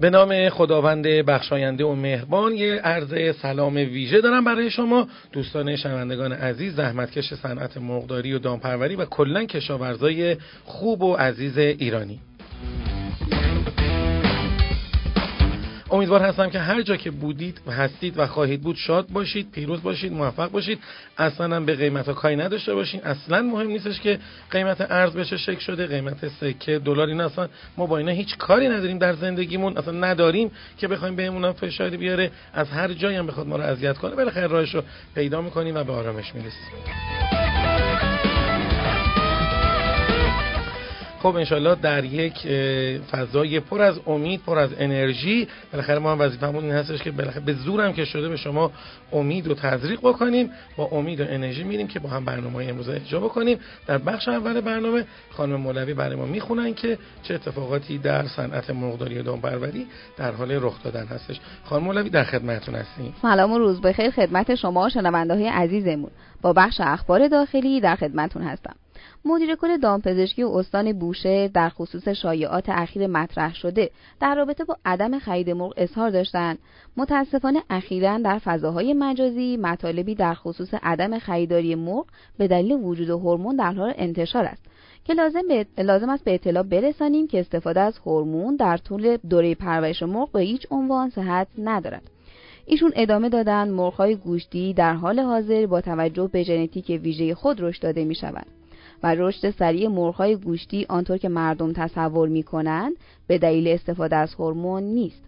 به نام خداوند بخشاینده و مهربان یه عرض سلام ویژه دارم برای شما. دوستان شنوندگان عزیز زحمتکش صنعت مرغداری و دامپروری و کلا کشاورزای خوب و عزیز ایرانی. امیدوار هستم که هر جا که بودید و هستید و خواهید بود شاد باشید پیروز باشید موفق باشید. اصلا به قیمت کاری نداشته باشین. اصلا مهم نیستش که قیمت ارز بشه شک شده قیمت سکه دلار این اصلا ما با اینا هیچ کاری نداریم در زندگیمون. اصلا نداریم که بخوایم بهمون فشاری بیاره. از هر جایی هم بخواد ما رو اذیت کنه بالاخره راهش رو پیدا می‌کنیم و به آرامش می‌رسیم. خب انشالله در یک فضای پر از امید پر از انرژی بالاخره ما هم وظیفمون این هستش که بالاخره به زورم که شده به شما امید و تزریق بکنیم با امید و انرژی میریم که با هم برنامه امروز اجرا بکنیم. در بخش اول برنامه خانم مولوی برای ما می‌خونن که چه اتفاقاتی در صنعت مرغداری و دامپروری در حال رخ دادن هستش. خانم مولوی در خدمتتون هستیم. سلام و روز بخیر خدمت شما شنونده های عزیزمون. با بخش اخبار داخلی در خدمتتون هستم. مدیر کل دامپزشکی استان بوشهر در خصوص شایعات اخیر مطرح شده در رابطه با عدم خرید مرغ اظهار داشتند. متاسفانه اخیرا در فضاهای مجازی مطالبی در خصوص عدم خریداری مرغ به دلیل وجود هورمون در حال انتشار است که لازم, لازم است به اطلاع برسانیم که استفاده از هورمون در طول دوره پرورش مرغ به هیچ عنوان صحت ندارد. ایشون ادامه دادن مرغهای گوشتی در حال حاضر با توجه به ژنتیک ویژه خود رشد داده می شود و رشد سریع مرغهای گوشتی آنطور که مردم تصور می کنند به دلیل استفاده از هورمون نیست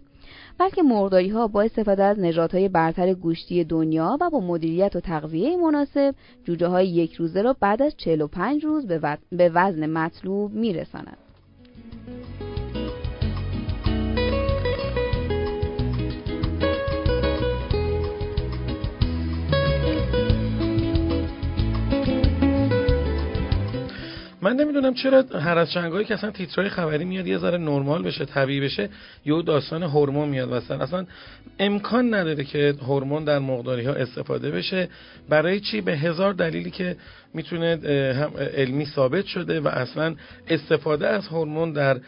بلکه مرغداری ها با استفاده از نژادهای برتر گوشتی دنیا و با مدیریت و تغذیه مناسب جوجه های یک روزه را بعد از 45 روز به وزن مطلوب می رسانند. من نمی‌دونم چرا هر از چنگایی که اصلا تیترای خبری میاد یه ذره نرمال بشه طبیعی بشه یه داستان هورمون میاد واسه اصلا امکان نداره که هورمون در مقداری ها استفاده بشه. برای چی؟ به هزار دلیلی که می‌تونه هم علمی ثابت شده و اصلا استفاده از هورمون در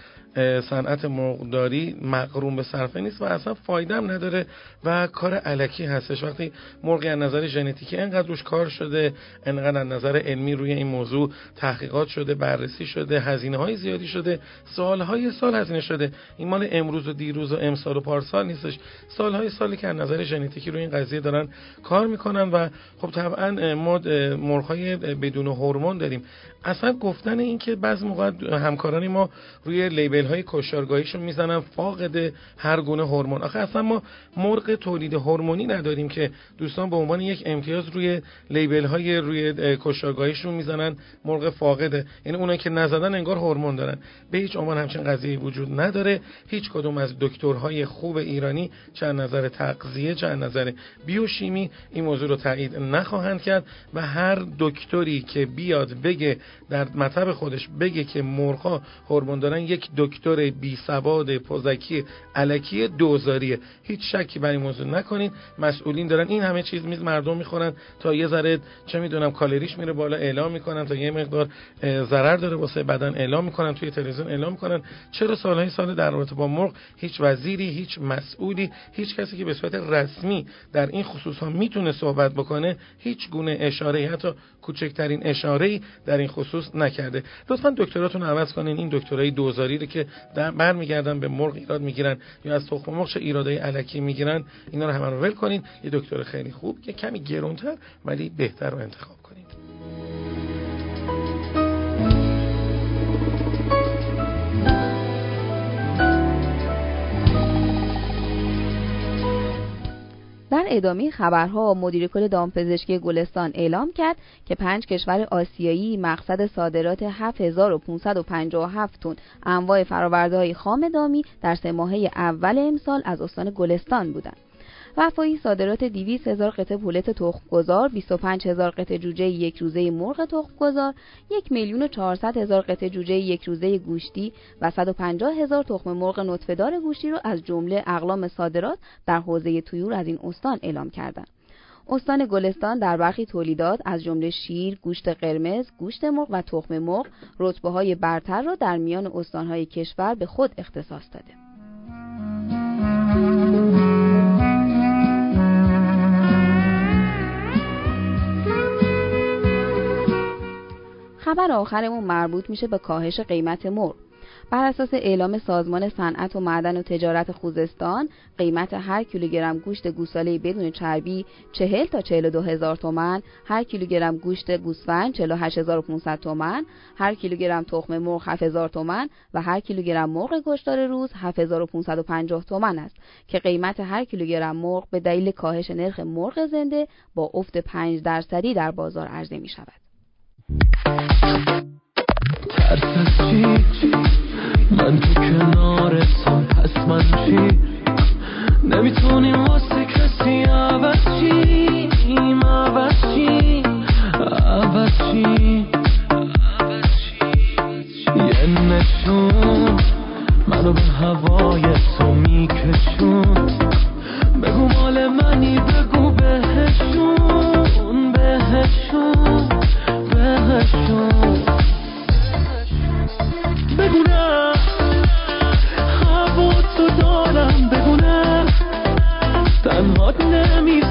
صنعت مرغداری مقروم به صرفه نیست و اصلا فایده هم نداره و کار علکی هستش. وقتی مرغی از نظر ژنتیکی انقدر روش کار شده انقدر از نظر علمی روی این موضوع تحقیقات شده بررسی شده هزینه های زیادی شده سالهای سال هزینه شده. این مال امروز و دیروز و امسال و پارسال نیستش. سالهای سالی که از نظر ژنتیکی روی این قضیه دارن کار می‌کنن و خب طبعا ما مرغهای بدون هورمون داریم. اصلا گفتن این که بعض موقع همکارانی ما روی لیبل های کشارگاهیشون می‌زنن فاقد هر گونه هورمون. آخه اصلا ما مرغ تولید هورمونی نداریم که دوستان به عنوان یک امتیاز روی لیبل های روی کشارگاهیشون می‌زنن مرغ فاقده. یعنی اونایی که نزدن انگار هورمون دارن. به هیچ عنوان همچین قضیه وجود نداره. هیچ کدوم از دکترهای خوب ایرانی چه نظر تغذیه چه نظر بیوشیمی این موضوع رو تایید نخواهند کرد و هر دکتری که بیاد بگه در مطب خودش بگه که مرغا هورمون دارن یک دکتر بی سواد پزکی علکی دوزاریه هیچ شکی بر این موضوع نکنید مسئولین دارن این همه چیز میز مردم می‌خورن. تا یه ذره چه می‌دونم کالریش میره بالا اعلام می‌کنن. تا یه مقدار ضرر داره واسه بدن اعلام می‌کنن. توی تلویزیون اعلام می‌کنن. چرا سالهای سال در رابطه با مرغ هیچ وزیری هیچ مسئولی هیچ کسی که به صورت رسمی در این خصوص ها می‌تونه صحبت بکنه هیچ گونه اشاره حتی کوچکترین اشاره در این خصوص نکرده. لطفا دکتراتون عوض کنین. این دکترای دوزاری رو که برمیگردن به مرغ ایراد می‌گیرن یا از تخم مرغ چه ایرادای علکی می‌گیرن اینا رو همه رو ول کنین. یه دکتر خیلی خوب که کمی گرونتر ولی بهتر رو انتخاب ادامه خبرها مدیر کل دامپزشکی گلستان اعلام کرد که پنج کشور آسیایی مقصد صادرات 7557 تن انواع فرآورده‌های خام دامی در سه ماهه اول امسال از استان گلستان بودند. وفایی صادرات 200 هزار قطعه پولت تخمگذار، 25 هزار قطعه جوجه یک روزه مرغ تخمگذار، 1 میلیون و 400 هزار قطعه جوجه یک روزه گوشتی و 150 هزار تخم مرغ نطفه‌دار گوشتی را از جمله اقلام صادرات در حوزه تویور از این استان اعلام کردند. استان گلستان در برخی تولیدات از جمله شیر، گوشت قرمز، گوشت مرغ و تخم مرغ رتبه های برتر را در میان استانهای کشور به خود اختصاص داده. خبر آخرمون مربوط میشه به کاهش قیمت مرغ بر اساس اعلام سازمان صنعت و معدن و تجارت خوزستان قیمت هر کیلوگرم گوشت گوساله بدون چربی 40 تا 42 هزار تومن هر کیلوگرم گوشت گوسفند 48500 تومن هر کیلوگرم تخم مرغ 7000 تومن و هر کیلوگرم مرغ گوشتار روز 7550 تومن است که قیمت هر کیلوگرم مرغ به دلیل کاهش نرخ مرغ زنده با افت 5 درصدی در بازار عرضه می شود. من تو کنارتم پس من چی؟ نمی‌تونیم واسه کسی عوض چیم عوض چیم عوض چیم od nami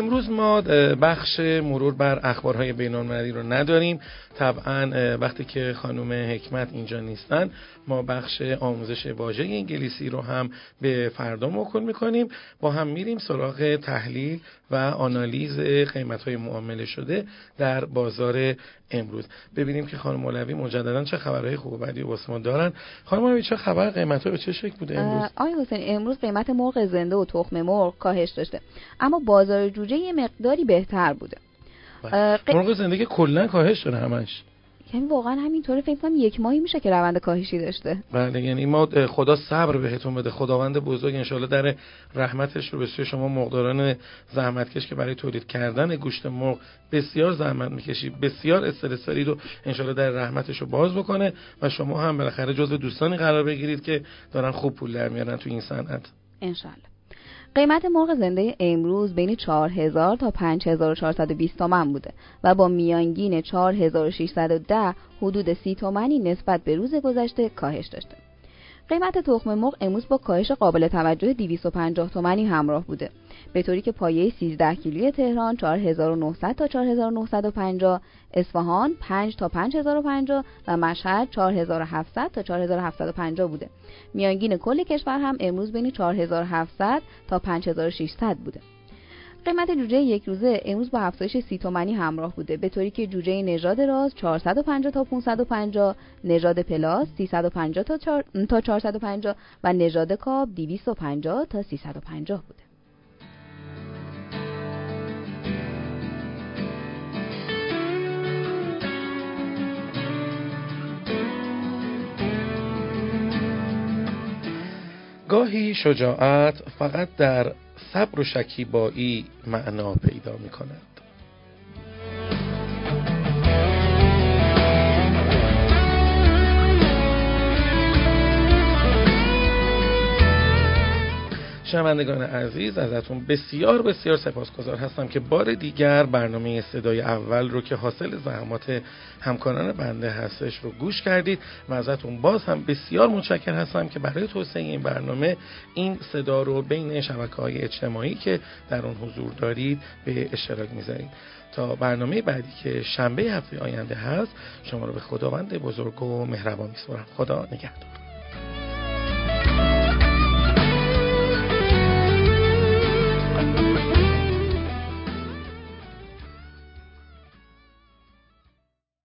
امروز ما بخش مرور بر اخبارهای بینالمللی رو نداریم. طبعا وقتی که خانم حکمت اینجا نیستن ما بخش آموزش واژه انگلیسی رو هم به فردا موکل می‌کنیم. با هم میریم سراغ تحلیل و آنالیز قیمت های معامله شده در بازار امروز. ببینیم که خانم مولوی مجددا چه خبرهای خوب و بدی واسه دارن. خانم مولوی چه خبر؟ قیمت به چه شکل بوده امروز؟ آقای حسین امروز قیمت مرغ زنده و تخم مرغ کاهش داشته. اما بازار جوجه یه مقداری بهتر بوده. بله. مرغ زنده که کلا کاهش داره همش. یعنی واقعا همینطوره فکر کنم یک ماهی میشه که روند کاهشی داشته. بله یعنی ما خدا صبر بهتون بده. خداوند بزرگ انشالله در رحمتش رو به سوی شما مقداران زحمتکش که برای تولید کردن گوشت مرغ بسیار زحمت می‌کشی بسیار استرس دارید و انشالله در رحمتش رو باز بکنه و شما هم بالاخره جزو دوستانی قرار بگیرید که دارن خوب پول در میارن تو این صنعت. انشالله قیمت مرغ زنده امروز بین 4000 تا 5420 تومن بوده و با میانگین 4610 حدود 30 تومنی نسبت به روز گذشته کاهش داشته. قیمت تخم مرغ امروز با کاهش قابل توجه 250 تومانی همراه بوده. به طوری که پایه 13 کیلوی تهران 4900 تا 4950 اصفهان 5 تا 5050 و مشهد 4700 تا 4750 بوده. میانگین کل کشور هم امروز بین 4700 تا 5600 بوده. قیمت جوجه یک روزه امروز با افزایش سی تومنی همراه بوده. به طوری که جوجه نژاد راز 450 تا 550 نژاد پلاس 350 تا, تا 450 و نژاد کاب 250 تا 350 بوده گاهی شجاعت فقط در صبر و شکیبایی معنا پیدا می کند شنوندگان عزیز ازتون بسیار بسیار سپاسگزار هستم که بار دیگر برنامه صدای اول رو که حاصل زحمات همکاران بنده هستش رو گوش کردید و ازتون باز هم بسیار متشکر هستم که برای توسعه این برنامه این صدا رو بین شبکه های اجتماعی که در اون حضور دارید به اشتراک می‌ذارید. تا برنامه بعدی که شنبه هفته آینده هست شما رو به خداوند بزرگ و مهربان میسپارم. خدا نگهدار.